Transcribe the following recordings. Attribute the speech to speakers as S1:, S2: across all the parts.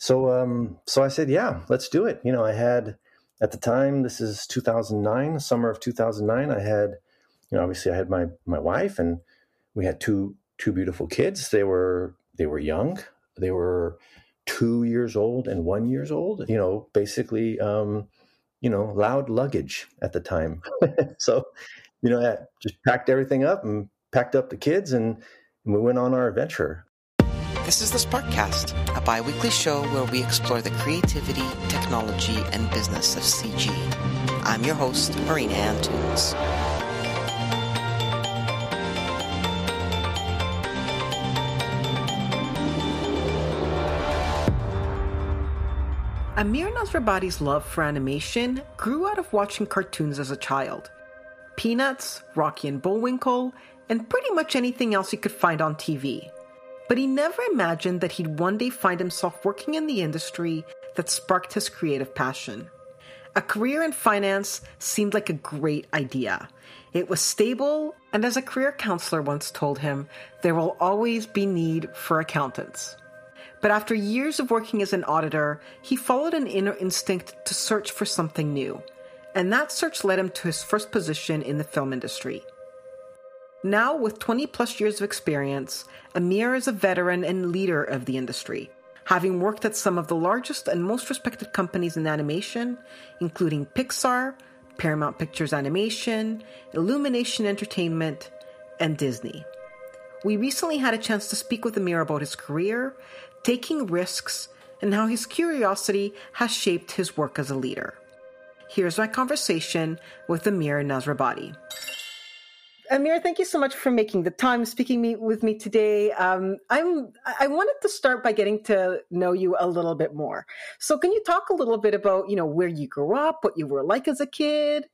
S1: so um, so I said, yeah, let's do it. You know, I had at the time, this is 2009, summer of 2009. I had, you know, obviously I had my my wife, and we had two two beautiful kids. They were they were young. They were two years old and one years old. You know, basically, um, you know, loud luggage at the time. so, you know, I just packed everything up and packed up the kids, and, and we went on our adventure.
S2: This is the Sparkcast, a bi weekly show where we explore the creativity, technology, and business of CG. I'm your host, Marina Antunes. Amir Nasrabadi's love for animation grew out of watching cartoons as a child. Peanuts, Rocky and Bullwinkle, and pretty much anything else he could find on TV but he never imagined that he'd one day find himself working in the industry that sparked his creative passion. A career in finance seemed like a great idea. It was stable, and as a career counselor once told him, there will always be need for accountants. But after years of working as an auditor, he followed an inner instinct to search for something new. And that search led him to his first position in the film industry. Now, with 20 plus years of experience, Amir is a veteran and leader of the industry, having worked at some of the largest and most respected companies in animation, including Pixar, Paramount Pictures Animation, Illumination Entertainment, and Disney. We recently had a chance to speak with Amir about his career, taking risks, and how his curiosity has shaped his work as a leader. Here's my conversation with Amir Nasrabadi. Amir, thank you so much for making the time speaking me, with me today. Um, I'm I wanted to start by getting to know you a little bit more. So, can you talk a little bit about you know where you grew up, what you were like as a kid?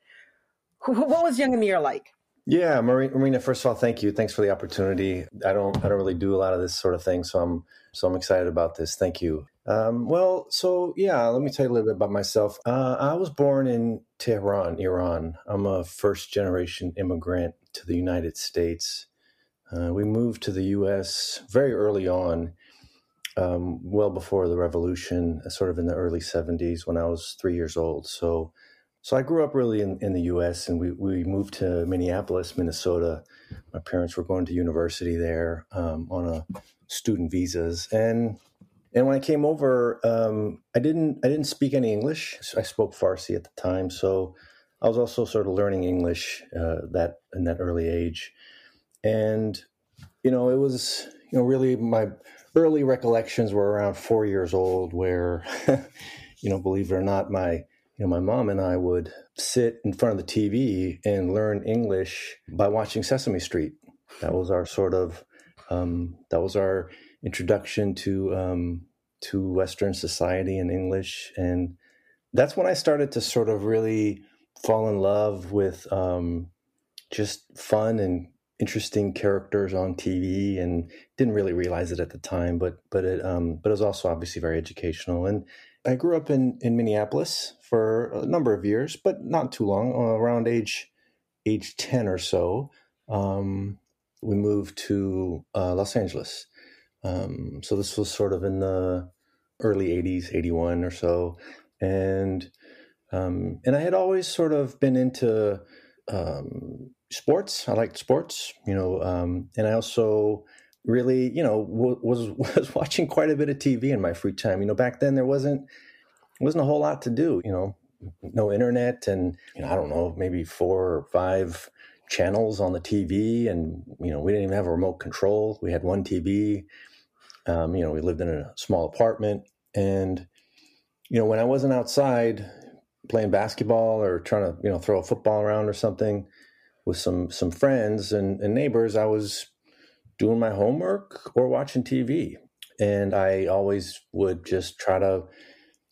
S2: What was young Amir like?
S1: Yeah, Marina. First of all, thank you. Thanks for the opportunity. I don't I don't really do a lot of this sort of thing, so I'm so I'm excited about this. Thank you. Um, well, so yeah, let me tell you a little bit about myself. Uh, I was born in Tehran, Iran. I'm a first generation immigrant to the United States. Uh, we moved to the U.S. very early on, um, well before the revolution, uh, sort of in the early 70s when I was three years old. So, so I grew up really in, in the U.S. and we, we moved to Minneapolis, Minnesota. My parents were going to university there um, on a student visas, and and when I came over, um, I didn't I didn't speak any English. I spoke Farsi at the time, so I was also sort of learning English uh, that in that early age, and you know it was you know really my early recollections were around four years old, where you know believe it or not, my you know my mom and I would sit in front of the TV and learn English by watching Sesame Street. That was our sort of um, that was our introduction to um, to Western society and English, and that's when I started to sort of really fall in love with um, just fun and interesting characters on TV, and didn't really realize it at the time, but but it um, but it was also obviously very educational. And I grew up in in Minneapolis for a number of years, but not too long. Uh, around age age ten or so, um, we moved to uh, Los Angeles. Um, so this was sort of in the early '80s, '81 or so, and um, and I had always sort of been into um, sports. I liked sports, you know, um, and I also really, you know, w- was was watching quite a bit of TV in my free time. You know, back then there wasn't wasn't a whole lot to do. You know, no internet, and you know, I don't know, maybe four or five channels on the TV, and you know, we didn't even have a remote control. We had one TV. Um, you know, we lived in a small apartment, and you know, when I wasn't outside, playing basketball or trying to you know throw a football around or something with some some friends and, and neighbors, I was doing my homework or watching TV, and I always would just try to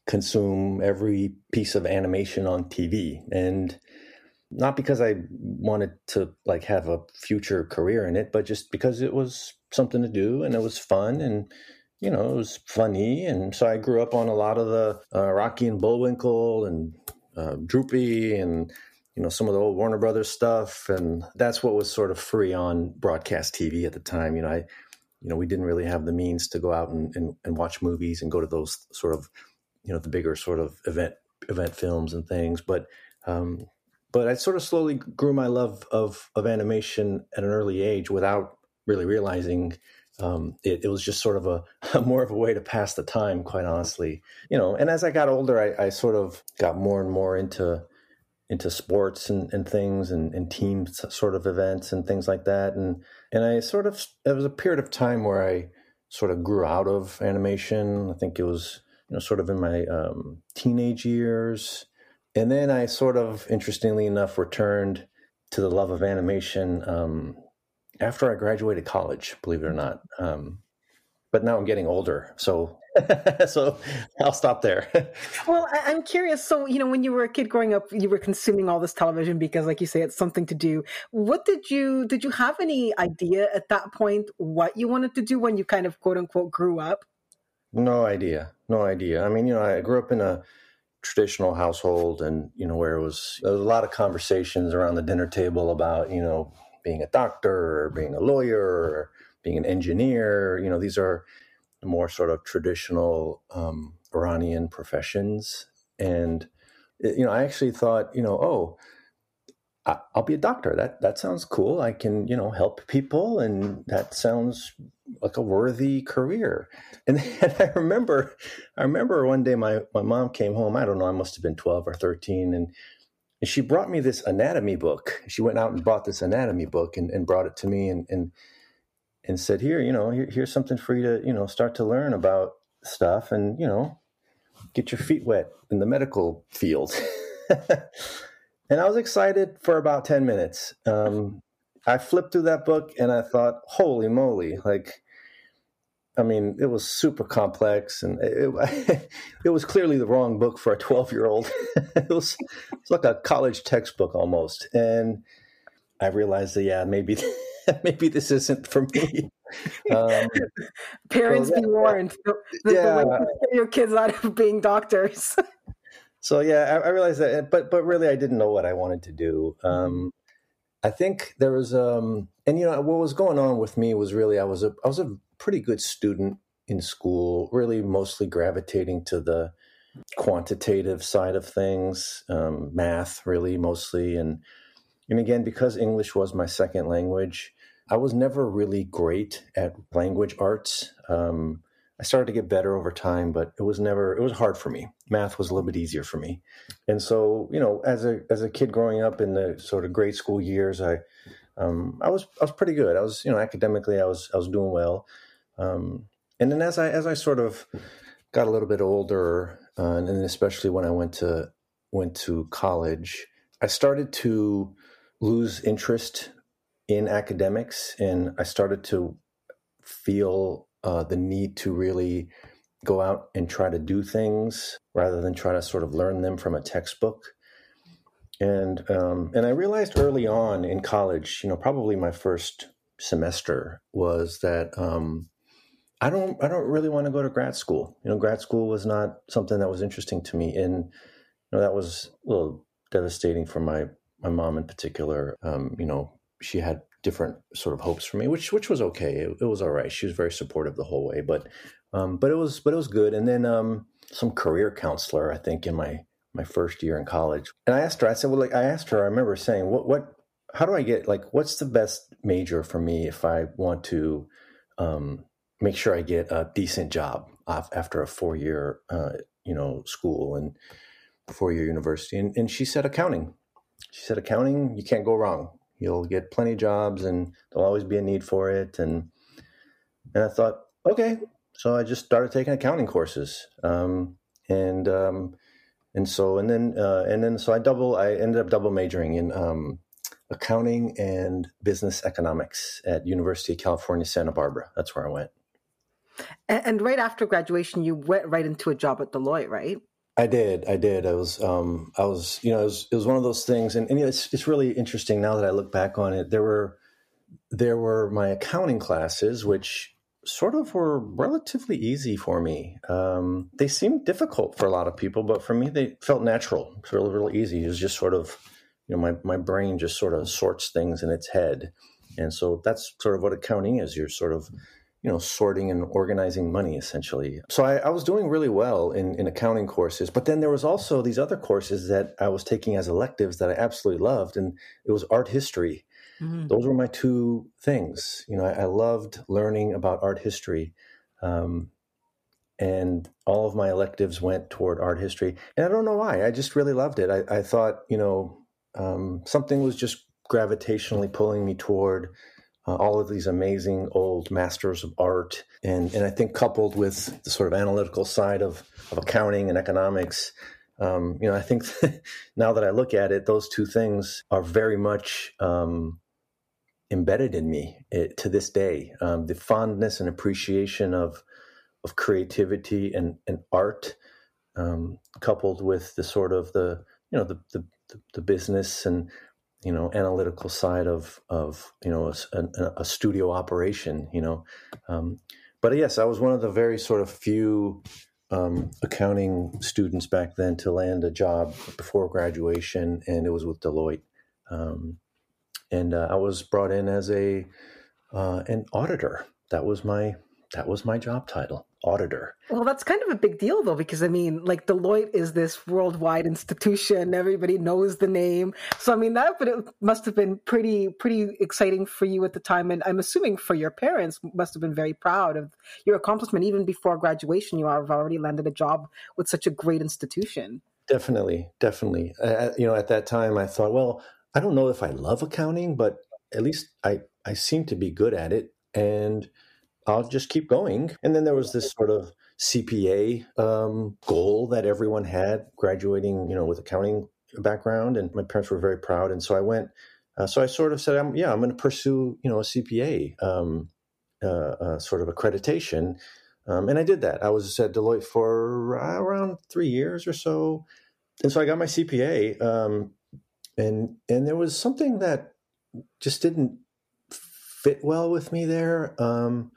S1: consume every piece of animation on TV and not because I wanted to like have a future career in it, but just because it was something to do and it was fun and you know, it was funny. And so I grew up on a lot of the uh, Rocky and Bullwinkle and uh, Droopy and, you know, some of the old Warner Brothers stuff. And that's what was sort of free on broadcast TV at the time. You know, I, you know, we didn't really have the means to go out and, and, and watch movies and go to those sort of, you know, the bigger sort of event event films and things. But um, but I sort of slowly grew my love of of animation at an early age without really realizing um, it, it, was just sort of a, a, more of a way to pass the time, quite honestly. You know, and as I got older, I, I sort of got more and more into into sports and, and things and, and team sort of events and things like that. And and I sort of it was a period of time where I sort of grew out of animation. I think it was you know sort of in my um, teenage years, and then I sort of interestingly enough returned to the love of animation um, after I graduated college, believe it or not. Um, but now I'm getting older, so so I'll stop there.
S2: well, I, am curious. So, you know, when you were a kid growing up, you were consuming all this television because, like you say, it's something to do. What did you did you have any idea at that point what you wanted to do when you kind of quote unquote grew up?
S1: No idea. No idea. I mean, you know, I grew up in a traditional household, and you know, where it was there was a lot of conversations around the dinner table about you know being a doctor or being a lawyer or being an engineer. You know, these are more sort of traditional um, Iranian professions. And, you know, I actually thought, you know, oh, I'll be a doctor. That that sounds cool. I can, you know, help people, and that sounds like a worthy career. And, and I remember, I remember one day my my mom came home. I don't know. I must have been twelve or thirteen, and and she brought me this anatomy book. She went out and bought this anatomy book and, and brought it to me and, and and said, "Here, you know, here, here's something for you to, you know, start to learn about stuff, and you know, get your feet wet in the medical field." and I was excited for about ten minutes. Um, I flipped through that book and I thought, "Holy moly!" Like I mean, it was super complex, and it, it was clearly the wrong book for a twelve-year-old. it was it's like a college textbook almost, and I realized that yeah, maybe maybe this isn't for me.
S2: Um, Parents so, be warned. The, yeah, the your kids out of being doctors.
S1: so yeah, I, I, realized that, but but really, I didn't know what I wanted to do. Um, I think there was, um, and you know, what was going on with me was really I was a I was a pretty good student in school, really mostly gravitating to the quantitative side of things, um, math really mostly, and and again because English was my second language, I was never really great at language arts. Um, I started to get better over time, but it was never it was hard for me. Math was a little bit easier for me, and so you know, as a as a kid growing up in the sort of grade school years, I um, I was I was pretty good. I was you know academically I was I was doing well. Um, and then as I as I sort of got a little bit older, uh, and then especially when I went to went to college, I started to lose interest in academics, and I started to feel uh, the need to really go out and try to do things rather than try to sort of learn them from a textbook. And um, and I realized early on in college, you know, probably my first semester was that um, I don't I don't really want to go to grad school. You know, grad school was not something that was interesting to me, and you know that was a little devastating for my my mom in particular. Um, you know, she had different sort of hopes for me, which which was okay. It, it was all right. She was very supportive the whole way, but um, but it was but it was good. And then um, some career counselor, I think, in my my first year in college, and I asked her. I said, well, like I asked her. I remember saying, what what how do I get like what's the best major for me if I want to um, make sure I get a decent job after a four year, uh, you know, school and four year university. And, and she said accounting. She said accounting, you can't go wrong. You'll get plenty of jobs, and there'll always be a need for it. And and I thought, okay, so I just started taking accounting courses. Um, and um, and so and then uh, and then so I double I ended up double majoring in um, accounting and business economics at University of California Santa Barbara. That's where I went.
S2: And, and, right after graduation, you went right into a job at Deloitte, right?
S1: I did. I did. I was, um, I was, you know, it was, it was one of those things. And, and you know, it's, it's really interesting now that I look back on it. There were, there were my accounting classes, which sort of were relatively easy for me. Um, they seemed difficult for a lot of people, but for me, they felt natural. It's really, really easy. It was just sort of, you know, my, my brain just sort of sorts things in its head. And so that's sort of what accounting is. You're sort of you know, sorting and organizing money essentially. So I, I, was doing really well in, in accounting courses, but then there was also these other courses that I was taking as electives that I absolutely loved, and it was art history. Mm-hmm. Those were my two things. You know, I, I loved learning about art history. Um, and all of my electives went toward art history. And I don't know why. I just really loved it. I, I thought, you know, um, something was just gravitationally pulling me toward uh, all of these amazing old masters of art. And, and I think coupled with the sort of analytical side of, of accounting and economics, um, you know, I think now that I look at it, those two things are very much um, embedded in me it, eh, to this day. Um, the fondness and appreciation of of creativity and, and art, um, coupled with the sort of the you know the, the the business and you know analytical side of of you know a, a studio operation you know um, but yes i was one of the very sort of few um, accounting students back then to land a job before graduation and it was with deloitte um, and uh, i was brought in as a uh, an auditor that was my that was my job title auditor.
S2: Well, that's kind of a big deal, though, because I mean, like Deloitte is this worldwide institution; everybody knows the name. So, I mean, that but it must have been pretty pretty exciting for you at the time, and I'm assuming for your parents must have been very proud of your accomplishment. Even before graduation, you have already landed a job with such a great institution.
S1: Definitely, definitely. Uh, you know, at that time, I thought, well, I don't know if I love accounting, but at least I I seem to be good at it, and I'll just keep going. And then there was this sort of CPA um, goal that everyone had graduating, you know, with accounting background. And my parents were very proud. And so I went, uh, so I sort of said, I'm, yeah, I'm going to pursue, you know, a CPA um, uh, uh, sort of accreditation. Um, and I did that. I was at Deloitte for around three years or so. And so I got my CPA. And, and there was something that just didn't fit well with me there. Um,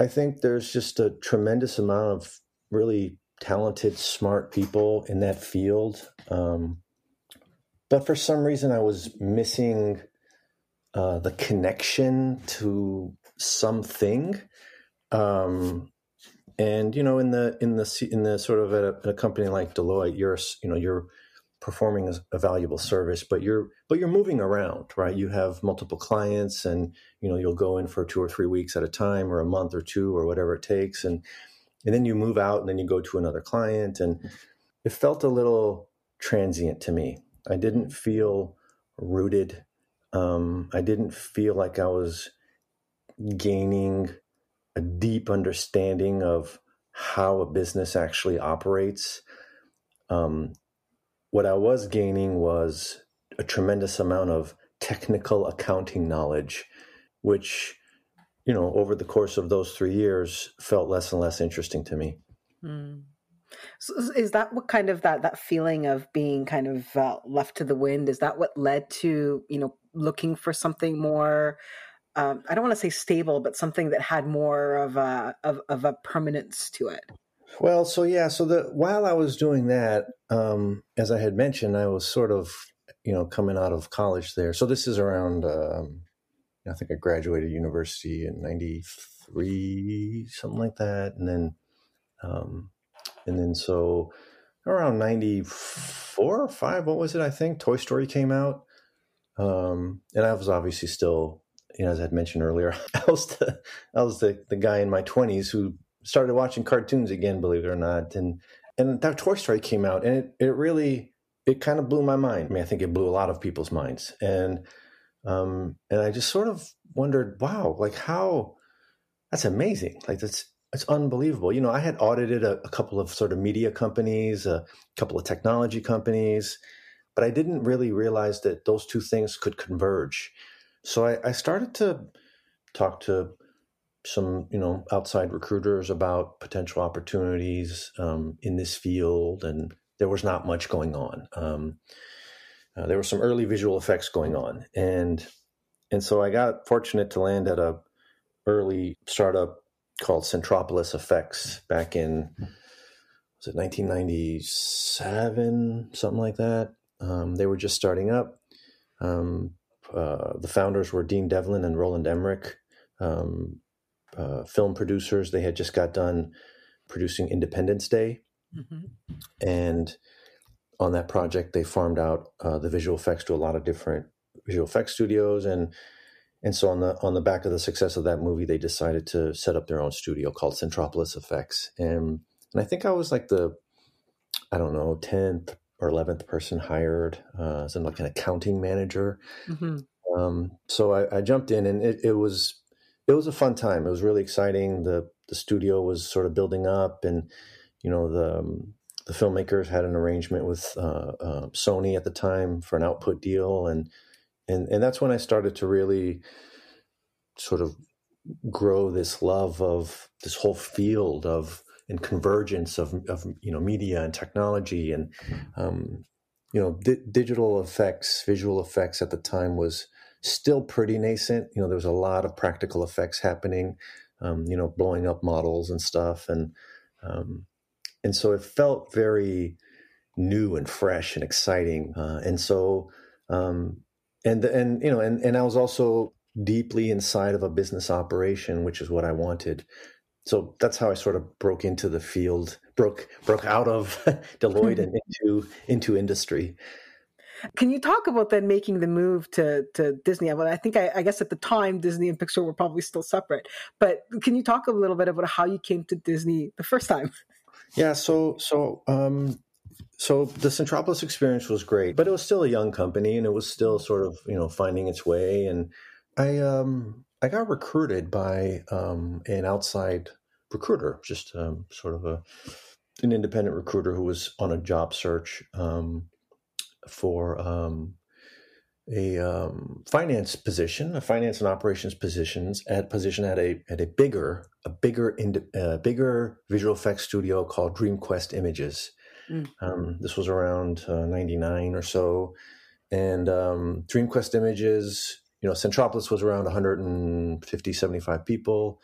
S1: I think there's just a tremendous amount of really talented, smart people in that field. Um, but for some reason, I was missing uh, the connection to something. Um, and you know, in the in the in the sort of a, a company like Deloitte, you're you know you're performing a valuable service but you're but you're moving around right? You have multiple clients and you know you'll go in for two or three weeks at a time or a month or two or whatever it takes and and then you move out and then you go to another client and it felt a little transient to me. I didn't feel rooted. Um, i didn't feel like i was gaining a deep understanding of how a business actually operates. Um, what I was gaining was a tremendous amount of technical accounting knowledge, which, you know, over the course of those three years felt less and less interesting to me. Mm.
S2: So is that what kind of that that feeling of being kind of uh, left to the wind? Is that what led to you know looking for something more? Um, I don't want to say stable, but something that had more of a of, of a permanence to it.
S1: Well, so yeah, so the while I was doing that, um, as I had mentioned, I was sort of you know coming out of college there. So this is around. Um, I think I graduated university in '93, something like that, and then, um, and then so around '94 or five, what was it? I think Toy Story came out, um, and I was obviously still, you know, as I had mentioned earlier, I was the I was the the guy in my 20s who started watching cartoons again, believe it or not. And and that Toy Story came out, and it it really it kind of blew my mind. I mean, I think it blew a lot of people's minds, and um, and I just sort of wondered, wow, like how that's amazing. Like that's it's unbelievable. You know, I had audited a, a couple of sort of media companies, a couple of technology companies, but I didn't really realize that those two things could converge. So I, I started to talk to some you know outside recruiters about potential opportunities um, in this field, and there was not much going on. Um, uh, there were some early visual effects going on, and and so I got fortunate to land at a early startup called Centropolis Effects back in was it 1997 something like that. Um, they were just starting up. Um, uh, the founders were Dean Devlin and Roland Emmerich. Um, uh, film producers. They had just got done producing Independence Day, mm-hmm. and on that project, they farmed out uh, the visual effects to a lot of different visual effects studios, and and so on the on the back of the success of that movie, they decided to set up their own studio called Centropolis Effects, and and I think I was like the I don't know tenth or eleventh person hired uh, as in like an accounting manager. Mm-hmm. Um, so I, I, jumped in, and it, it was it was a fun time. It was really exciting. the The studio was sort of building up, and you know the um, the filmmakers had an arrangement with uh, uh, Sony at the time for an output deal, and and and that's when I started to really sort of grow this love of this whole field of and convergence of of you know media and technology and um, you know di- digital effects, visual effects at the time was still pretty nascent. You know, there was a lot of practical effects happening. Um, you know, blowing up models and stuff, and um, and so it felt very new and fresh and exciting. Uh, and so, um, and and you know, and and I was also deeply inside of a business operation, which is what I wanted. So that's how I sort of broke into the field, broke broke out of Deloitte and into into industry.
S2: Can you talk about then making the move to to Disney? Well, I think I, I, guess at the time Disney and Pixar were probably still separate. But can you talk a little bit about how you came to Disney the first time?
S1: Yeah, so so um, so the Centropolis experience was great, but it was still a young company, and it was still sort of you know finding its way. And I um, I got recruited by um, an outside recruiter, just um, sort of a an independent recruiter who was on a job search um, for um, a um, finance position, a finance and operations positions at position at a at a bigger a bigger uh, bigger visual effects studio called DreamQuest Images. Mm. Um, this was around uh, '99 or so, and um, DreamQuest Images, you know, Centropolis was around 150, 75 people.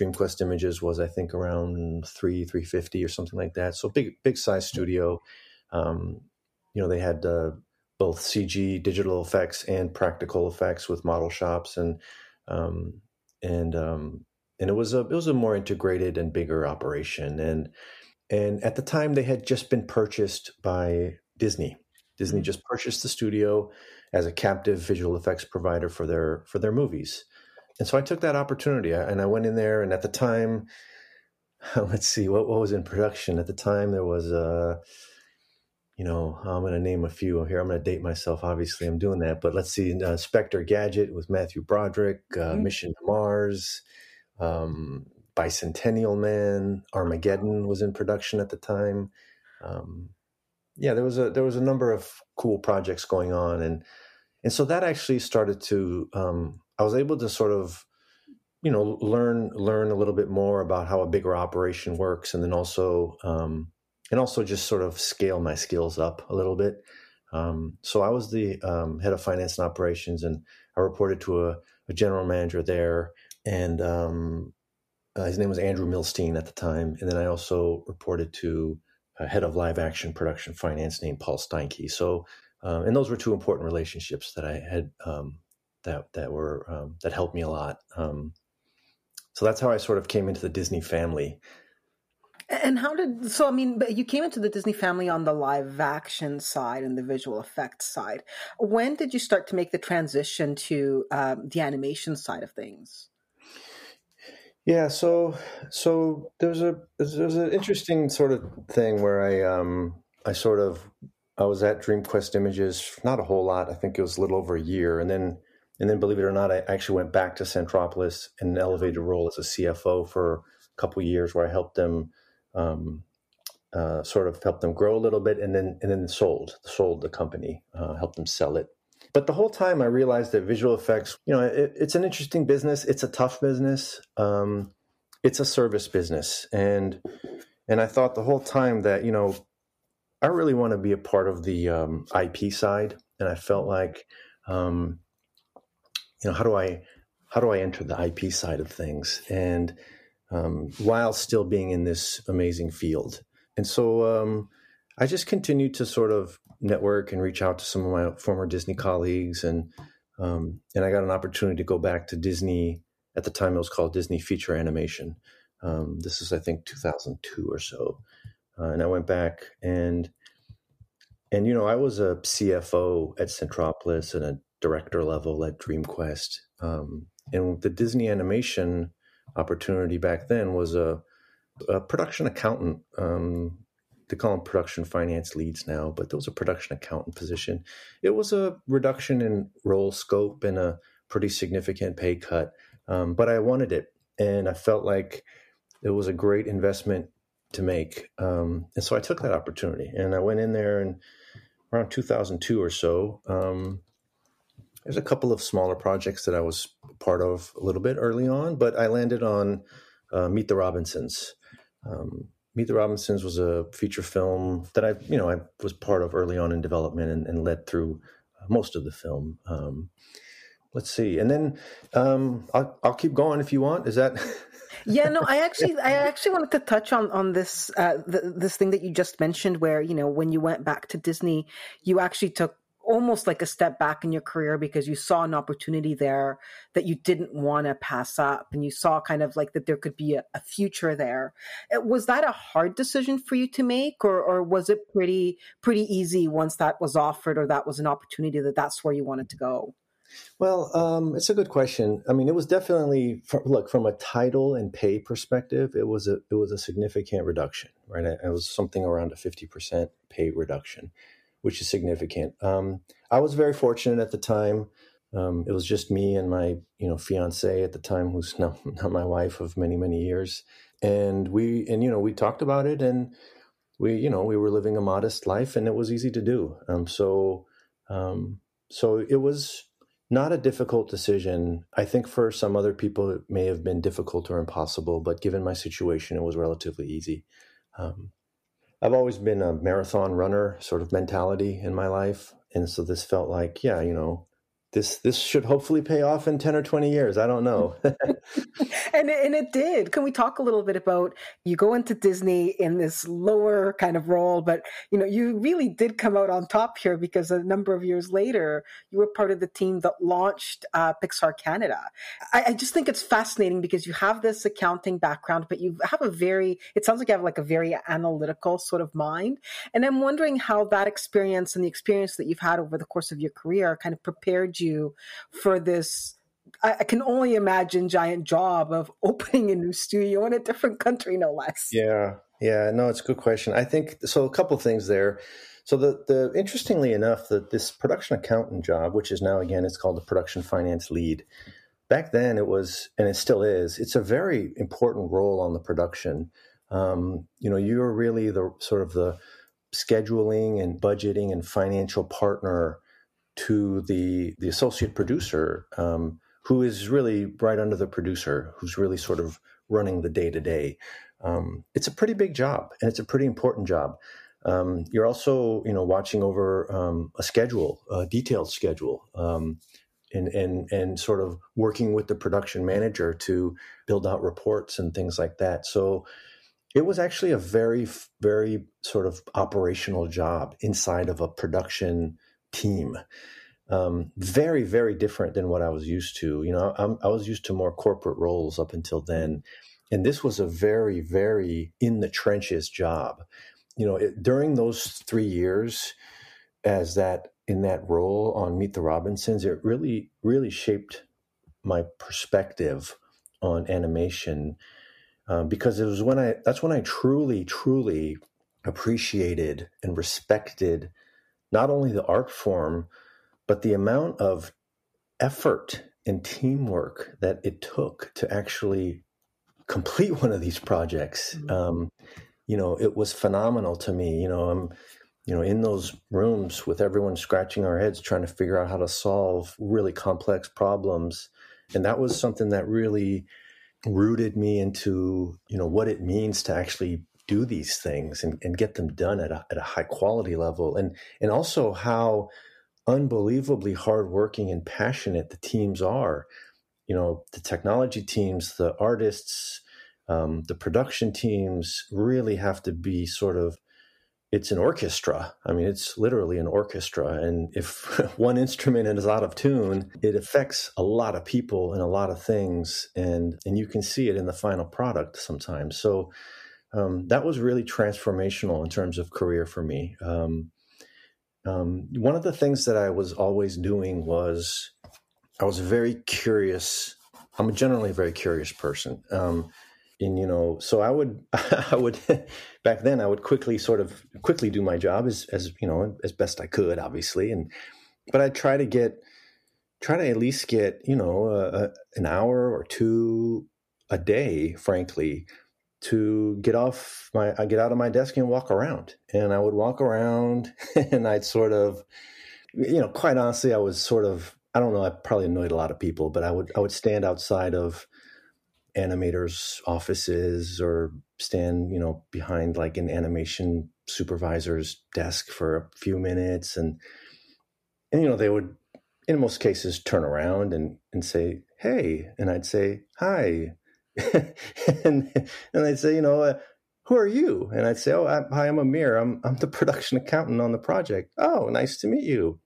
S1: DreamQuest Images was, I think, around three, 350 or something like that. So big, big size studio. Um, you know, they had uh, both CG digital effects and practical effects with model shops and um, and um, and it was a it was a more integrated and bigger operation and and at the time they had just been purchased by Disney. Disney mm-hmm. just purchased the studio as a captive visual effects provider for their for their movies. And so I took that opportunity and I went in there and at the time let's see what what was in production at the time there was a uh, you know, I'm going to name a few here. I'm going to date myself. Obviously, I'm doing that. But let's see uh, Inspector Gadget with Matthew Broderick, uh, mm-hmm. Mission to Mars, um, Bicentennial Man, Armageddon was in production at the time. Um, yeah, there was a there was a number of cool projects going on, and and so that actually started to. Um, I was able to sort of, you know, learn learn a little bit more about how a bigger operation works, and then also um, and also just sort of scale my skills up a little bit. Um, so I was the um, head of finance and operations, and I reported to a, a general manager there, and um, uh, his name was Andrew Milstein at the time. And then I also reported to a head of live action production finance named Paul Steinke. So, um, and those were two important relationships that I had um, that that were um, that helped me a lot. so that's how I sort of came into the Disney family.
S2: And how did so? I mean, you came into the Disney family on the live action side and the visual effects side. When did you start to make the transition to um, the animation side of things?
S1: Yeah, so so there's a there's an interesting sort of thing where I um I sort of I was at DreamQuest Images not a whole lot. I think it was a little over a year, and then and then believe it or not, I actually went back to Centropolis in an elevated role as a CFO for a couple years, where I helped them um, uh, sort of helped them grow a little bit, and then and then sold sold the company, uh, helped them sell it. But the whole time, I realized that visual effects, you know, it, it's an interesting business. It's a tough business. Um, it's a service business, and and I thought the whole time that you know, I really want to be a part of the um, IP side, and I felt like, um, you know, how do I how do I enter the IP side of things and um, while still being in this amazing field. And so um, I just continued to sort of network and reach out to some of my former Disney colleagues, and um, and I got an opportunity to go back to Disney at the time it was called Disney Feature Animation. Um, this is, I think, 2002 or so. Uh, and I went back and, and, you know, I was a CFO at Centropolis and a director level at DreamQuest. Um, and the Disney animation opportunity back then was a, a production accountant. Um, they call them production finance leads now, but there was a production accountant position. It was a reduction in role scope and a pretty significant pay cut, um, but I wanted it, and I felt like it was a great investment to make, um, and so I took that opportunity, and I went in there and around 2002 or so. Um, there's a couple of smaller projects that I was part of a little bit early on, but I landed on uh, Meet the Robinsons. Um, Meet the Robinsons was a feature film that I, you know, I was part of early on in development and, and led through uh, most of the film. Um, let's see, and then um, I'll, I'll keep going if you want. Is that?
S2: yeah no i actually i actually wanted to touch on on this uh the, this thing that you just mentioned where you know when you went back to disney you actually took almost like a step back in your career because you saw an opportunity there that you didn't want to pass up and you saw kind of like that there could be a, a, future there uh, was that a hard decision for you to make or, or was it pretty pretty easy once that was offered or that was an opportunity that that's where you wanted to go
S1: well, um, it's a good question. I mean, it was definitely look from a title and pay perspective. It was a it was a significant reduction, right? It was something around a fifty percent pay reduction which is significant. Um, I was very fortunate at the time. Um, it was just me and my, you know, fiance at the time, who's now, now my wife of many, many years. And we, and, you know, we talked about it and we, you know, we were living a modest life and it was easy to do. Um, so, um, so it was not a difficult decision. I think for some other people, it may have been difficult or impossible, but given my situation, it was relatively easy. Um, I've always been a marathon runner sort of mentality in my life. And so this felt like, yeah, you know, this this should hopefully pay off in 10 or 20 years. I don't know.
S2: And and it did. Can we talk a little bit about you go into disney in this lower kind of role but you know you really did come out on top here because a number of years later you were part of the team that launched uh, pixar canada. I, I just think it's fascinating because you have this accounting background but you have a very it sounds like you have like a very analytical sort of mind. And i'm wondering how that experience and the experience that you've had over the course of your career kind of prepared you for this I, can only imagine giant job of opening a new studio in a different country, no less.
S1: Yeah, yeah, no, it's a good question. I think so. A couple things there. So the the interestingly enough, that this production accountant job, which is now again, it's called the production finance lead. Back then, it was, and it still is. It's a very important role on the production. Um, you know, you're really the sort of the scheduling and budgeting and financial partner to the the associate producer, um, who is really right under the producer, who's really sort of running the day to day. It's a pretty big job, and it's a pretty important job. Um, you're also, you know, watching over um, a schedule, a detailed schedule, um, and and and sort of working with the production manager to build out reports and things like that. So it was actually a very, very sort of operational job inside of a production team. Um, very, very different than what I was used to. You know, I'm, i was used to more corporate roles up until then. And this was a very, very in the trenches job. You know, it, during those three years as that in that role on Meet the Robinsons, it really, really shaped my perspective on animation um, because it was when I, that's when I truly, truly appreciated and respected not only the art form, but the amount of effort and teamwork that it took to actually complete one of these projects, mm-hmm. um, you know, it was phenomenal to me. You know, I'm, you know, in those rooms with everyone scratching our heads trying to figure out how to solve really complex problems, and that was something that really rooted me into you know what it means to actually do these things and, and get them done at a, at a high quality level and and also how unbelievably hardworking and passionate the teams are you know the technology teams the artists um, the production teams really have to be sort of it's an orchestra. I mean, it's literally an orchestra. And if one instrument is out of tune, it affects a lot of people and a lot of things. And, and you can see it in the final product sometimes. So um, that was really transformational in terms of career for me. Um, um, one of the things that I was always doing was I was very curious. I'm generally a very curious person. Um, and you know so i would i would back then i would quickly sort of quickly do my job as as you know as best i could obviously and but i'd try to get try to at least get you know an hour or two a day frankly to get off my i get out of my desk and walk around and i would walk around and i'd sort of you know quite honestly i was sort of i don't know i probably annoyed a lot of people but i would i would stand outside of animators' offices or stand, you know, behind like an animation supervisor's desk for a few minutes and and you know, they would in most cases turn around and and say, "Hey," and I'd say, "Hi." and and they'd say, you know, uh, who are you? And I'd say, oh, I, hi, I'm Amir. I'm I'm the production accountant on the project. Oh, nice to meet you.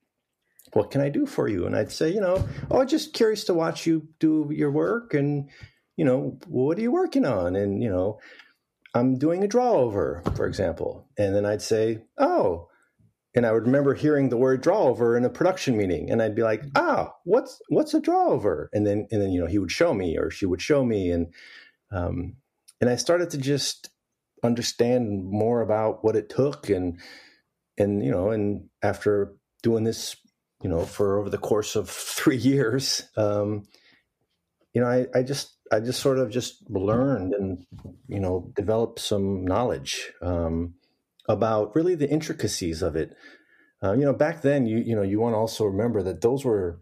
S1: What can I do for you? And I'd say, you know, oh, just curious to watch you do your work and you know, what are you working on? And, you know, I'm doing a draw over, for example. And then I'd say, oh, and I would remember hearing the word draw over in a production meeting. And I'd be like, ah, what's, what's a draw over? And then, and then, you know, he would show me or she would show me. And, um, and I started to just understand more about what it took. And, and, you know, and after doing this, you know, for over the course of three years, um, you know, I, I just I just sort of just learned and you know developed some knowledge um, about really the intricacies of it. Uh, you know, back then, you you know, you want to also remember that those were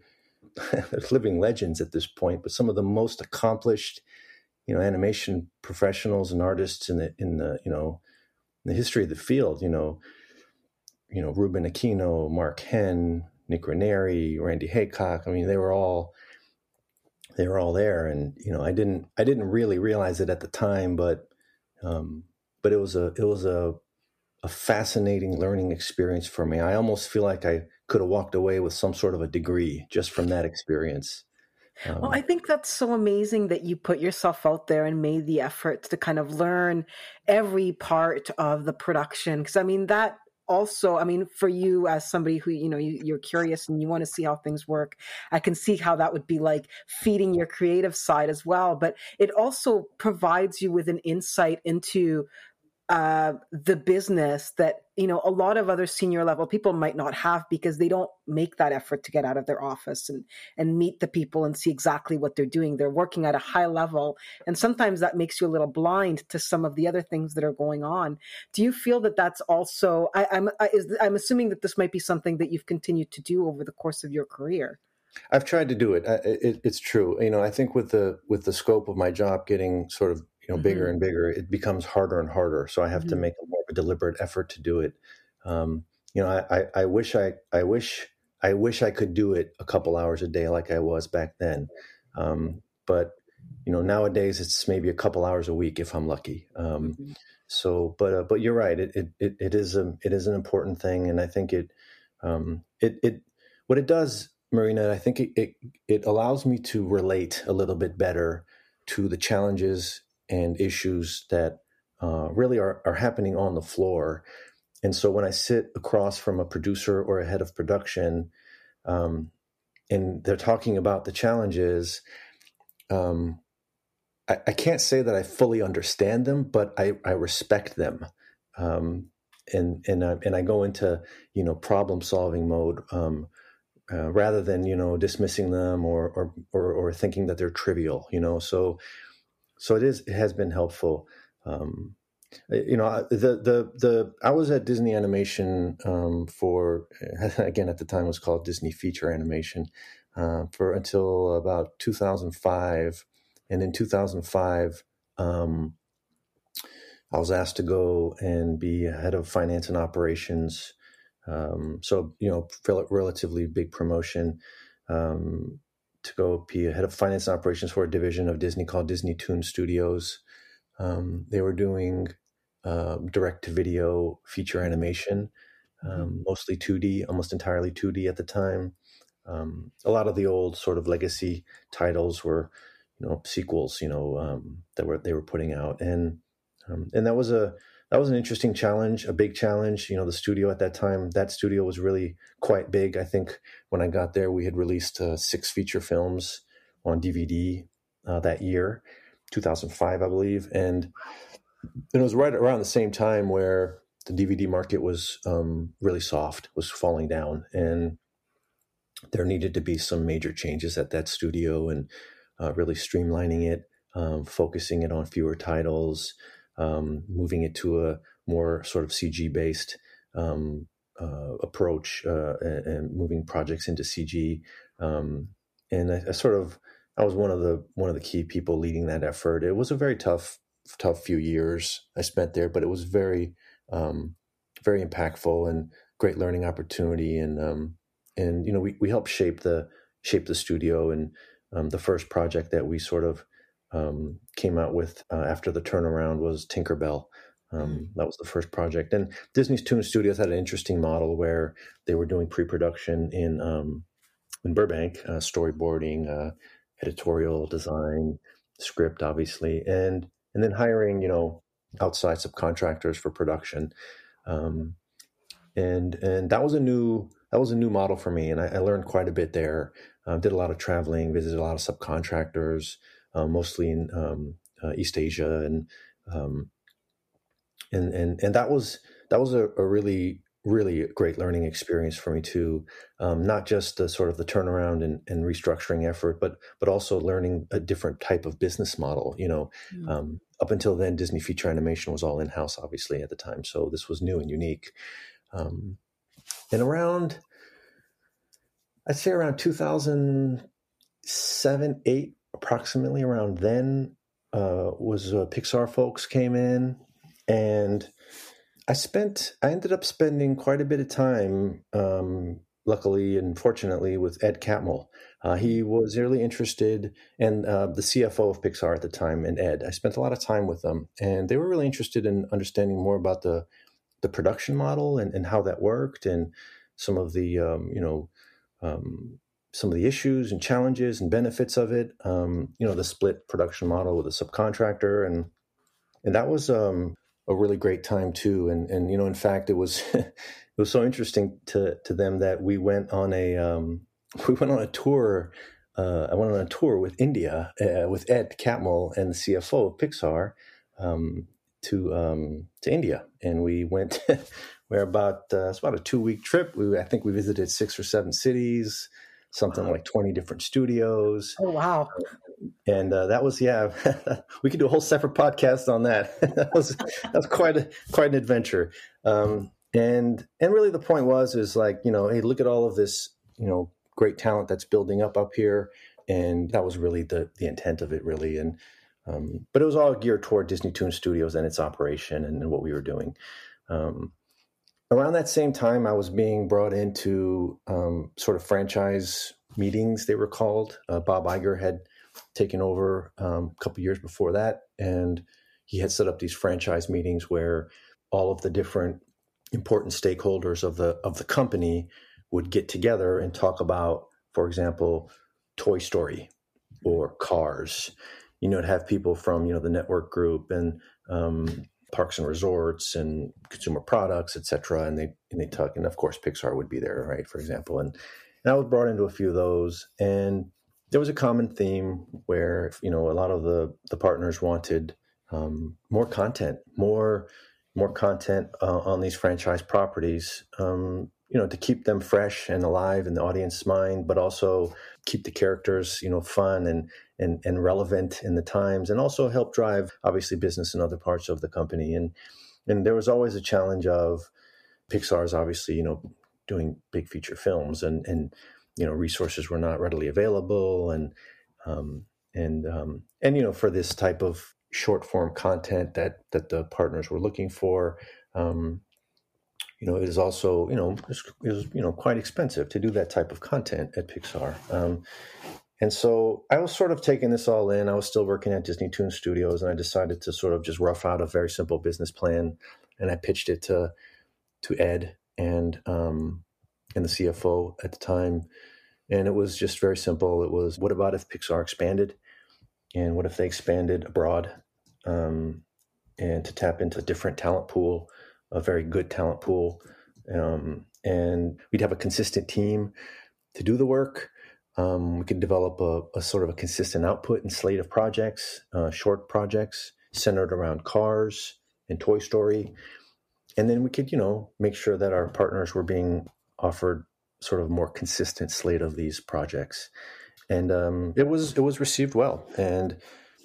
S1: living legends at this point, but some of the most accomplished, you know, animation professionals and artists in the in the you know the history of the field. You know, you know, Ruben Aquino, Mark Henn, Nick Ranieri, Randy Haycock. I mean, they were all they were all there and you know i didn't i didn't really realize it at the time but um but it was a it was a a fascinating learning experience for me i almost feel like i could have walked away with some sort of a degree just from that experience
S2: um, well, I think that's so amazing that you put yourself out there and made the effort to kind of learn every part of the production. Because I mean, that also i mean for you as somebody who you know you, are curious and you want to see how things work i can see how that would be like feeding your creative side as well but it also provides you with an insight into uh, the business that you know a lot of other senior level people might not have because they don't make that effort to get out of their office and and meet the people and see exactly what they're doing they're working at a high level and sometimes that makes you a little blind to some of the other things that are going on do you feel that that's also I, i'm I, is, i'm assuming that this might be something that you've continued to do over the course of your career
S1: I've tried to do it. it. It's true. You know, I think with the with the scope of my job getting sort of you know mm-hmm. bigger and bigger it becomes harder and harder so i have mm-hmm. to make a more a deliberate effort to do it um, you know I, I, I wish i i wish i wish i could do it a couple hours a day like i was back then um, but you know nowadays it's maybe a couple hours a week if i'm lucky um, mm-hmm. so but uh, but you're right it, it it it is a it is an important thing and i think it um it it what it does marina i think it, it it allows me to relate a little bit better to the challenges and issues that uh, really are, are happening on the floor. And so when I sit across from a producer or a head of production, um, and they're talking about the challenges, um, I, I, can't say that I fully understand them, but I, I respect them. Um, and and I, and I go into you know problem solving mode um, uh, rather than you know dismissing them or, or or or thinking that they're trivial. You know, so so it is it has been helpful um, you know the the the i was at disney animation um, for again at the time it was called disney feature animation uh, for until about 2005 and in 2005 um, i was asked to go and be head of finance and operations um, so you know relatively big promotion um, to go be a head of finance and operations for a division of Disney called Disney Toon Studios. Um, they were doing uh, direct to video feature animation, mm-hmm. um, mostly 2D, almost entirely 2D at the time. Um, a lot of the old sort of legacy titles were, you know, sequels, you know, um, that were they were putting out, and um, and that was a that was an interesting challenge, a big challenge. You know, the studio at that time, that studio was really quite big. I think when I got there, we had released uh, six feature films on DVD uh, that year, 2005, I believe, and, it was right around the same time where the DVD market was um, really soft, was falling down, and there needed to be some major changes at that studio and uh, really streamlining it, um, focusing it on fewer titles um, moving it to a more sort of CG based um, uh, approach uh, and, and, moving projects into CG. Um, and I, I, sort of I was one of the one of the key people leading that effort. It was a very tough tough few years I spent there, but it was very um, very impactful and great learning opportunity. And um, and you know we we helped shape the shape the studio and um, the first project that we sort of um, came out with uh, after the turnaround was Tinkerbell. Um, mm. That was the first project, and Disney's Toon Studios had an interesting model where they were doing pre-production in um, in Burbank, uh, storyboarding, uh, editorial design, script, obviously, and and then hiring you know outside subcontractors for production, um, and and that was a new that was a new model for me, and I, I learned quite a bit there. Uh, did a lot of traveling, visited a lot of subcontractors uh, mostly in um, uh, East Asia, and um, and and and that was that was a, a, really really great learning experience for me too. Um, not just the sort of the turnaround and, and, restructuring effort, but but also learning a different type of business model. You know, mm. up until then, Disney feature animation was all in house, obviously at the time, so this was new and unique. Um, and around, I'd say around 2007, eight, approximately around then uh, was uh, Pixar folks came in, and I spent I ended up spending quite a bit of time, um, luckily and fortunately, with Ed Catmull. Uh, he was really interested, and uh, the CFO of Pixar at the time, and Ed. I spent a lot of time with them, and they were really interested in understanding more about the the production model and, and how that worked, and some of the um, you know um, some of the issues and challenges and benefits of it. Um, you know, the split production model with a subcontractor, and and that was um, a really great time too. And and you know, in fact, it was it was so interesting to to them that we went on a um, we went on a tour. Uh, I went on a tour with India uh, with Ed Catmull and the CFO of Pixar um, to um, to India, and we went. we're about uh, it's about a two week trip. We I think we visited six or seven cities something like 20 different studios.
S2: Oh, wow.
S1: And uh, that was, yeah, we could do a whole separate podcast on that. that was, that was quite a, quite an adventure. Um, and, and really the point was, is like, you know, Hey, look at all of this, you know, great talent that's building up up here. And that was really the, the intent of it really. And, um, but it was all geared toward Disney Toon Studios and its operation and, and what we were doing. Um, around that same time, I was being brought into um, sort of franchise meetings, they were called. Uh, Bob Iger had taken over um, a couple years before that, and he had set up these franchise meetings where all of the different important stakeholders of the of the company would get together and talk about, for example, Toy Story or Cars. You know, to have people from you know the network group and um, parks and resorts and consumer products, et cetera. And they and they talk, and of course Pixar would be there, right? For example, and, and I was brought into a few of those, and there was a common theme where you know a lot of the the partners wanted um, more content, more more content uh, on these franchise properties. Um, you know, to keep them fresh and alive in the audience mind, but also keep the characters, you know, fun and and and relevant in the times, and also help drive obviously business in other parts of the company. And and there was always a challenge of Pixar's obviously, you know, doing big feature films, and and you know, resources were not readily available, and um, and um, and you know, for this type of short form content that that the partners were looking for. Um, you know, it is also, you know, is, you know, quite expensive to do that type of content at Pixar. Um, And so I was sort of taking this all in. I was still working at Disney Toon Studios, and I decided to sort of just rough out a very simple business plan, and I pitched it to to Ed and um, and the CFO at the time, and it was just very simple. It was, what about if Pixar expanded, and what if they expanded abroad, um, and to tap into a different talent pool, a very good talent pool, um, and we'd have a consistent team to do the work um, we could develop a, a, sort of a consistent output and slate of projects, uh, short projects centered around cars and Toy Story. And then we could, you know, make sure that our partners were being offered sort of more consistent slate of these projects. And um, it was it was received well. And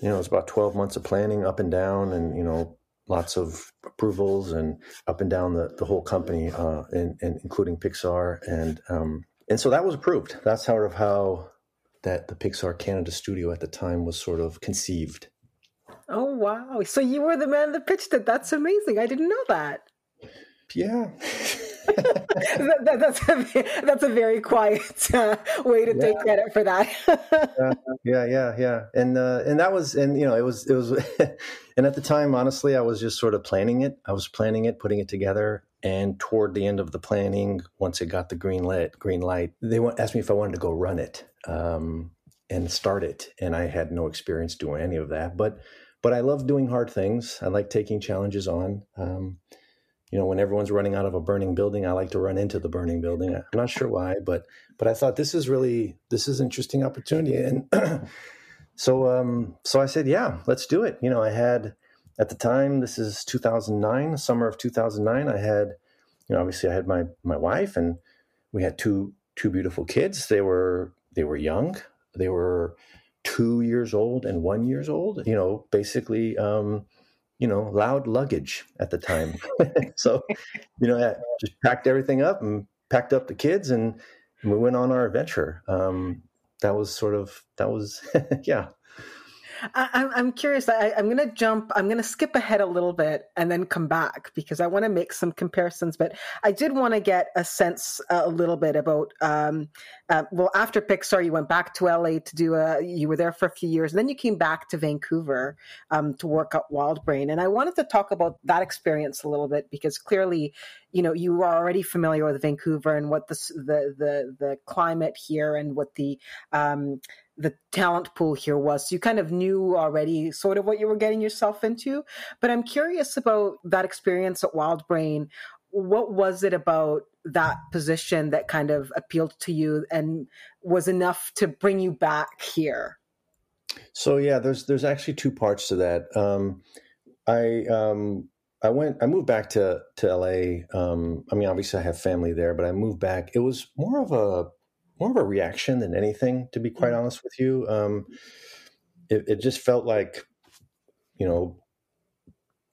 S1: you know, it was about twelve months of planning, up and down, and you know, lots of approvals and up and down the, the whole company, uh, and, and including Pixar. And um, and so that was approved. That's sort of how that the Pixar Canada studio at the time was sort of conceived.
S2: Oh wow! So you were the man that pitched it. That's amazing. I didn't know that.
S1: Yeah.
S2: that, that, that's a that's a very quiet uh, way to yeah. take credit for that.
S1: uh, yeah, yeah, yeah, and uh, and that was and you know it was it was, and at the time, honestly, I was just sort of planning it. I was planning it, putting it together, and toward the end of the planning, once it got the green light, green light, they asked me if I wanted to go run it um, and start it, and I had no experience doing any of that, but but I love doing hard things. I like taking challenges on. Um, you know, when everyone's running out of a burning building, I like to run into the burning building. I'm not sure why, but but I thought this is really this is interesting opportunity, and so um, so I said, yeah, let's do it. You know, I had at the time this is 2009, summer of 2009. I had, you know, obviously I had my my wife, and we had two two beautiful kids. They were they were young. They were two years old and one years old. You know, basically. Um, you know, loud luggage at the time. so, you know, I just packed everything up and packed up the kids and, we went on our adventure. Um, that was sort of, that was, yeah,
S2: I, am curious. I, am going to jump. I'm going to skip ahead a little bit and then come back because I want to make some comparisons. But I did want to get a sense a little bit about. Um, uh, well, after Pixar, you went back to LA to do a. You were there for a few years, and then you came back to Vancouver um, to work at WildBrain. And I wanted to talk about that experience a little bit because clearly, you know, you were already familiar with Vancouver and what the the the, the climate here and what the um, the talent pool here was. So you kind of knew already sort of what you were getting yourself into. But I'm curious about that experience at WildBrain. What was it about that position that kind of appealed to you and was enough to bring you back here?
S1: So yeah, there's there's actually two parts to that. Um, I um, I went I moved back to to LA. Um, I mean, obviously I have family there, but I moved back. It was more of a more of a reaction than anything, to be quite mm-hmm. honest with you. Um, it, it, just felt like, you know,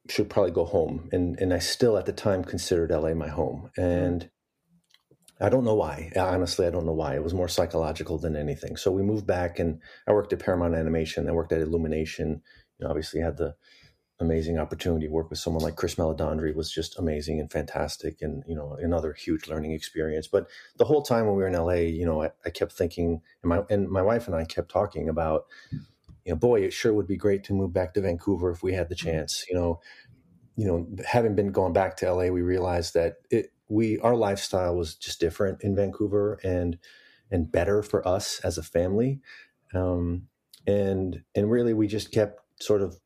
S1: should probably go home, and and I still at the time considered LA my home, mm-hmm. and I don't know why. Honestly, I don't know why. It was more psychological than anything. So we moved back, and I worked at Paramount Animation. I worked at Illumination. You know, obviously had the amazing opportunity to work with someone like Chris Meledandri was just amazing and fantastic and, you know, another huge learning experience. But the whole time when we were in LA, you know, I, I kept thinking and my, and my wife and I kept talking about, you know, boy, it sure would be great to move back to Vancouver if we had the chance, you know, you know, having been going back to LA, we realized that it, we, our lifestyle was just different in Vancouver and, and better for us as a family. Um, and, and really we just kept sort of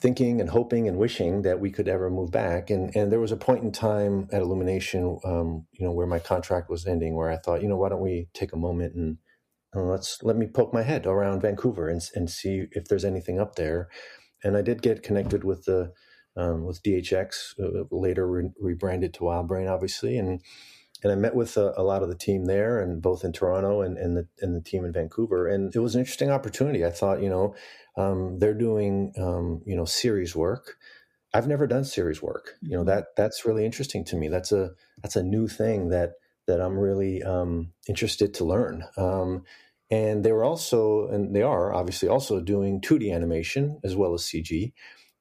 S1: thinking and hoping and wishing that we could ever move back. And and there was a point in time at Illumination, um, you know, where my contract was ending, where I thought, you know, why don't we take a moment and uh, let's let me poke my head around Vancouver and and see if there's anything up there. And I did get connected with the um, with DHX, uh, later re- rebranded to WildBrain, obviously, and and I met with a, a, lot of the team there, and both in Toronto and, and the and the team in Vancouver, and it was an interesting opportunity. I thought, you know, um, they're doing um, you know series work. I've never done series work. You know mm-hmm. that that's really interesting to me. That's a that's a new thing that that I'm really um, interested to learn. Um, and they were also, and they are obviously also doing 2D animation as well as CG.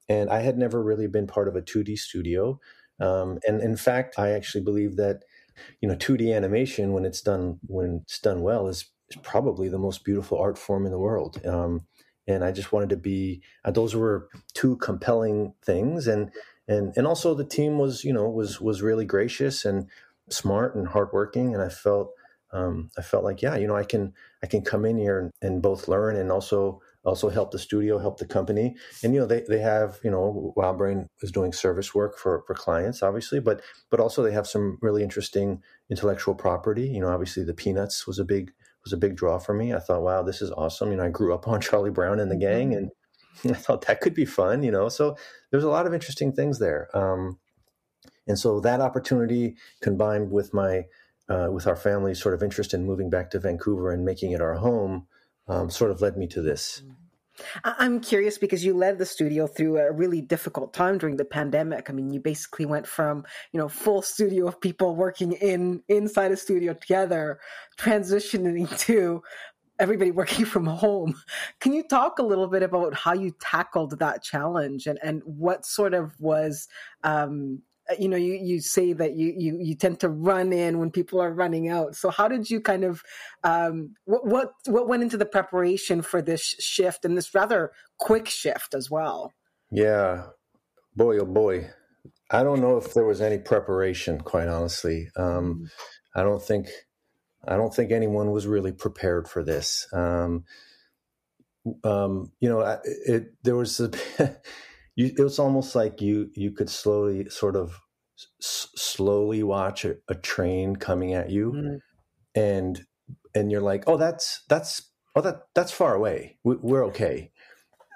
S1: And I had never really been part of a 2D studio. Um, and in fact, I actually believe that you know 2D animation when it's done when it's done well is is probably the most beautiful art form in the world. Um, and I just wanted to be. Uh, those were two compelling things, and and and also the team was you know was was really gracious and smart and hardworking, and I felt um, I felt like yeah you know I can I can come in here and, and both learn and also also help the studio, help the company. And you know, they, they have, you know, WildBrain is doing service work for, for clients, obviously, but but also they have some really interesting intellectual property. You know, obviously the Peanuts was a big was a big draw for me. I thought, wow, this is awesome. You know, I grew up on Charlie Brown and the gang mm-hmm. and I thought that could be fun, you know. So there's a lot of interesting things there. Um, and so that opportunity combined with my uh, with our family's sort of interest in moving back to Vancouver and making it our home um, sort of led me to this.
S2: I'm curious because you led the studio through a really difficult time during the pandemic. I mean, you basically went from, you know, full studio of people working in inside a studio together, transitioning to everybody working from home. Can you talk a little bit about how you tackled that challenge and, and what sort of was um, you know you you say that you you you tend to run in when people are running out. So how did you kind of um, what what what went into the preparation for this shift and this rather quick shift as well?
S1: Yeah. Boy oh boy. I don't know if there was any preparation quite honestly. Um, mm-hmm. i don't think i don't think anyone was really prepared for this. Um, um, you know it there was a you, it was almost like you you could slowly sort of s- slowly watch a, a, train coming at you. Mm-hmm. and and you're like oh that's that's oh that that's far away. We, we're okay.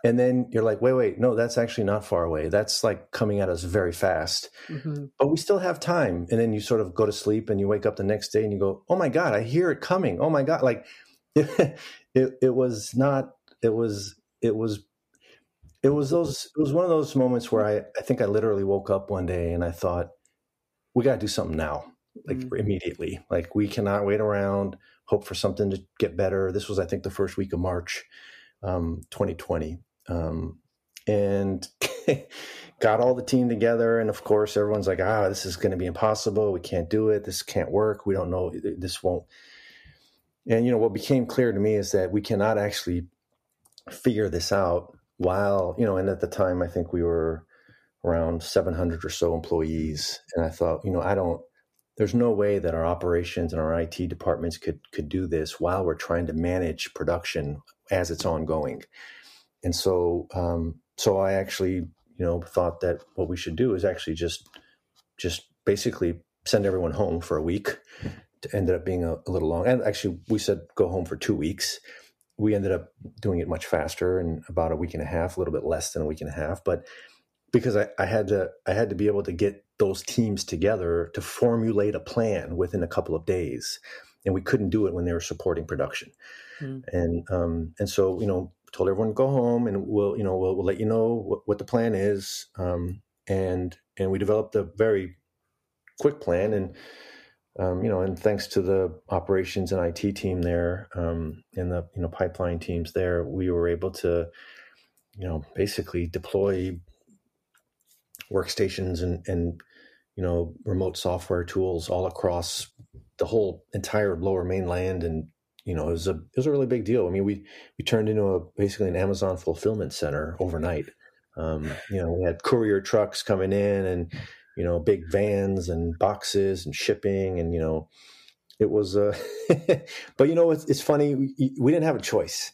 S1: And then you're like wait wait. No that's actually not far away. That's like coming at us very fast. Mm-hmm. but we still have time. And then you sort of go to sleep and you wake up the next day and you go oh my god i hear it coming. Oh my god. Like it, it, it was not it was it was it was those it was one of those moments where I, I think I literally woke up one day and I thought, we gotta do something now. Like mm-hmm. immediately. Like we cannot wait around, hope for something to get better. This was, I think, the first week of March, um, 2020. Um, and got all the team together and of course everyone's like ah this is going to be impossible we can't do it this can't work we don't know this won't and you know what became clear to me is that we cannot actually figure this out while you know and at the time i think we were around 700 or so employees and i thought you know i don't there's no way that our operations and our IT departments could could do this while we're trying to manage production as it's ongoing. And so um, so I actually you know thought that what we should do is actually just just basically send everyone home for a week. It ended up being a, a little long, and actually we said go home for two weeks we ended up doing it much faster in about a week and a half, a little bit less than a week and a half. But because I, I, had to, I had to be able to get those teams together to formulate a plan within a couple of days, and we couldn't do it when they were supporting production. Mm. And um, and so you know, told everyone to go home, and we'll you know we'll, we'll let you know what, what the plan is. Um, and and we developed a very quick plan and um, you know, and thanks to the operations and IT team there um, and the you know pipeline teams there, we were able to, you know, basically deploy workstations and and you know remote software tools all across the whole entire Lower Mainland, and you know it was a it was a really big deal. I mean, we we turned into a basically an Amazon fulfillment center overnight. Um, you know, we had courier trucks coming in and you know, big vans and boxes and shipping and, you know, it was, uh, but you know, it's, it's funny. We, we didn't have a choice.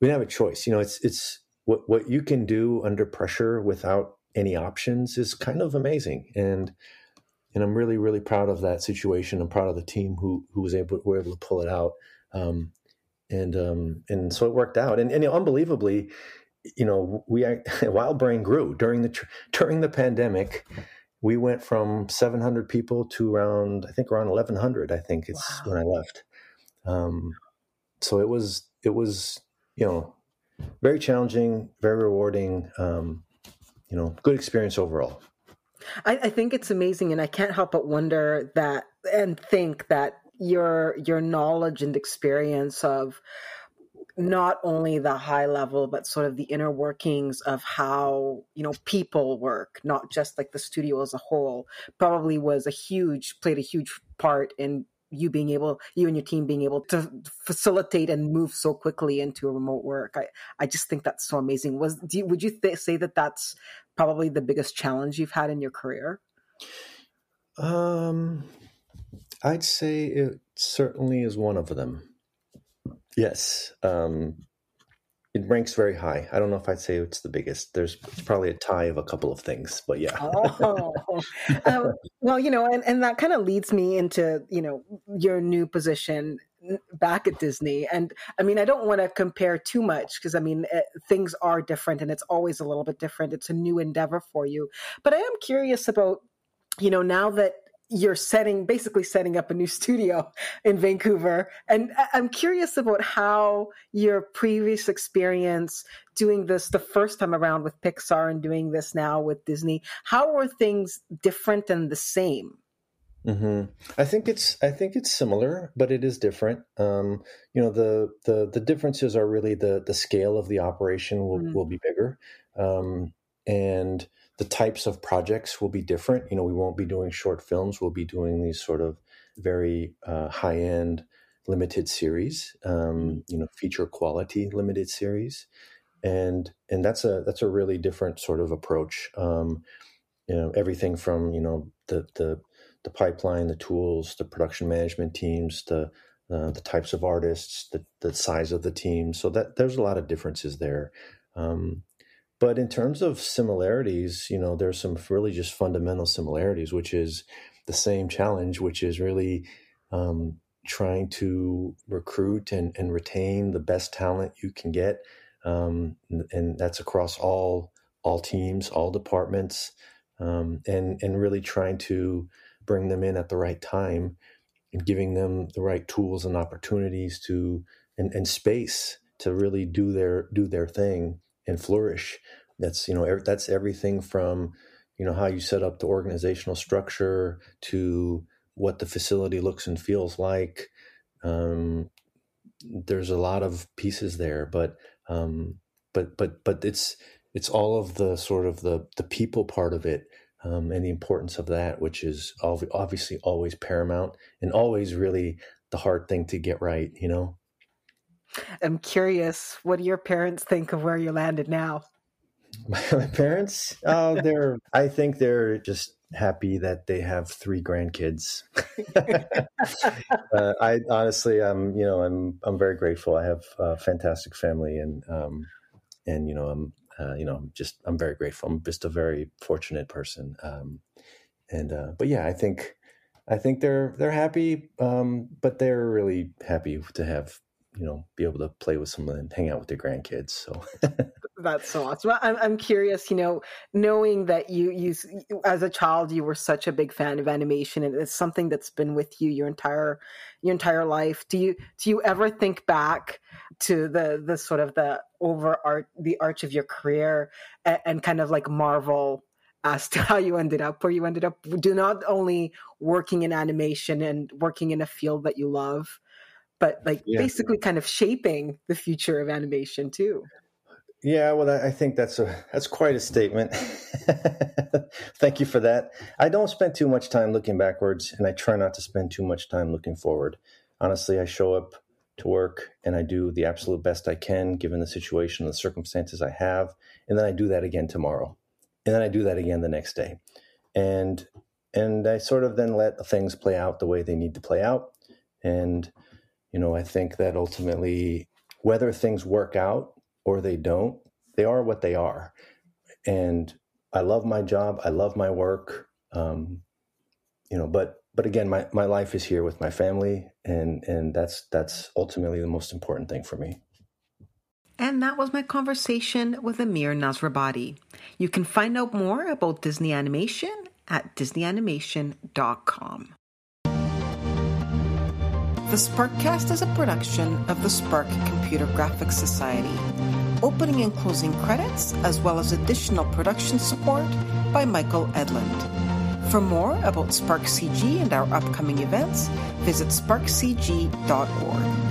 S1: We didn't have a choice. You know, it's, it's what, what you can do under pressure without any options is kind of amazing. And, and I'm really, really proud of that situation. I'm proud of the team who, who was able, were able to pull it out. Um, and, um, and so it worked out and, and you know, unbelievably, you know, we, WildBrain grew during the, during the pandemic we went from 700 people to around i think around 1100 i think it's wow. when i left um, so it was it was you know very challenging very rewarding um, you know good experience overall
S2: I, I think it's amazing and i can't help but wonder that and think that your your knowledge and experience of not only the high level but sort of the inner workings of how you know people work not just like the studio as a whole probably was a huge played a huge part in you being able, you and your team being able to facilitate and move so quickly into remote work. I, I just think that's so amazing. Was you, would you th- say that that's probably the biggest challenge you've had in your career?
S1: Um, I'd say it certainly is one of them. Yes. Um, it ranks very high. I don't know if I'd say it's the biggest. There's it's probably a tie of a couple of things, but yeah. oh,
S2: um, well, you know, and, and that kind of leads me into you know your new position back at Disney. And I mean, I don't want to compare too much because I mean, it, eh, things are different and it's always a little bit different. It's a new endeavor for you. But I am curious about, you know, now that you're setting basically setting up a new studio in Vancouver. And I'm curious about how your previous experience doing this the first time around with Pixar and doing this now with Disney, how were things different and the same?
S1: Mm-hmm. I think it's I think it's similar, but it is different. Um, you know, the the the differences are really the the scale of the operation will mm-hmm. will be bigger, um, and the types of projects will be different. You know, we won't be doing short films. We'll be doing these sort of very uh, high end limited series. Um, mm-hmm. you know, feature quality limited series, and and that's a that's a really different sort of approach. Um, you know, everything from you know the the the pipeline, the tools, the production management teams, the uh, the types of artists, the the size of the team. So that there's a lot of differences there. Um, but in terms of similarities, you know, there's some really just fundamental similarities, which is the same challenge, which is really um, trying to recruit and, and retain the best talent you can get, um, and, and, that's across all all teams, all departments, um, and and really trying to bring them in at the right time and giving them the right tools and opportunities to and, and space to really do their do their thing and flourish. That's you know that's everything from you know how you set up the organizational structure to what the facility looks and feels like. Um, there's a lot of pieces there, but um, but but but it's it's all of the sort of the the people part of it um, and the importance of that, which is obviously always paramount and always really the hard thing to get right. You know.
S2: I'm curious, what do your parents think of where you landed now?
S1: My parents, oh, they're. I think they're just happy that they have three grandkids. uh, I honestly, I'm, you know, I'm, I'm very grateful. I have a fantastic family, and, um, and you know, I'm, uh, you know, I'm just, I'm very grateful. I'm just a very fortunate person. Um, and, uh, but yeah, I think, I think they're, they're happy, um, but they're really happy to have you know be able to play with someone and hang out with their grandkids so.
S2: That's so awesome I'm, I'm curious you know knowing that you you as a child you were such a big fan of animation and it's something that's been with you your entire your entire life do you do you ever think back to the the sort of the over art the arch of your career and, and kind of like marvel as to how you ended up where you ended up do not only working in animation and working in a field that you love but like yeah. basically kind of shaping the future of animation too.
S1: Yeah, well, I think that's a that's quite a statement. Thank you for that. I don't spend too much time looking backwards, and I try not to spend too much time looking forward. Honestly, I show up to work and I do the absolute best I can given the situation and the circumstances I have, and then I do that again tomorrow, and then I do that again the next day, and and I sort of then let things play out the way they need to play out, and you know, I think that ultimately, whether things work out or they don't, they are what they are. And I love my job. I love my work. Um, you know, but but again, my, my life is here with my family, and and that's that's ultimately the most important thing for me.
S2: And that was my conversation with Amir Nasrabadi. You can find out more about Disney Animation at disneyanimation.com. The Sparkcast is a production of the Spark Computer Graphics Society. Opening and closing credits, as well as additional production support by Michael Edlund. For more about Spark CG and our upcoming events, visit sparkcg.org.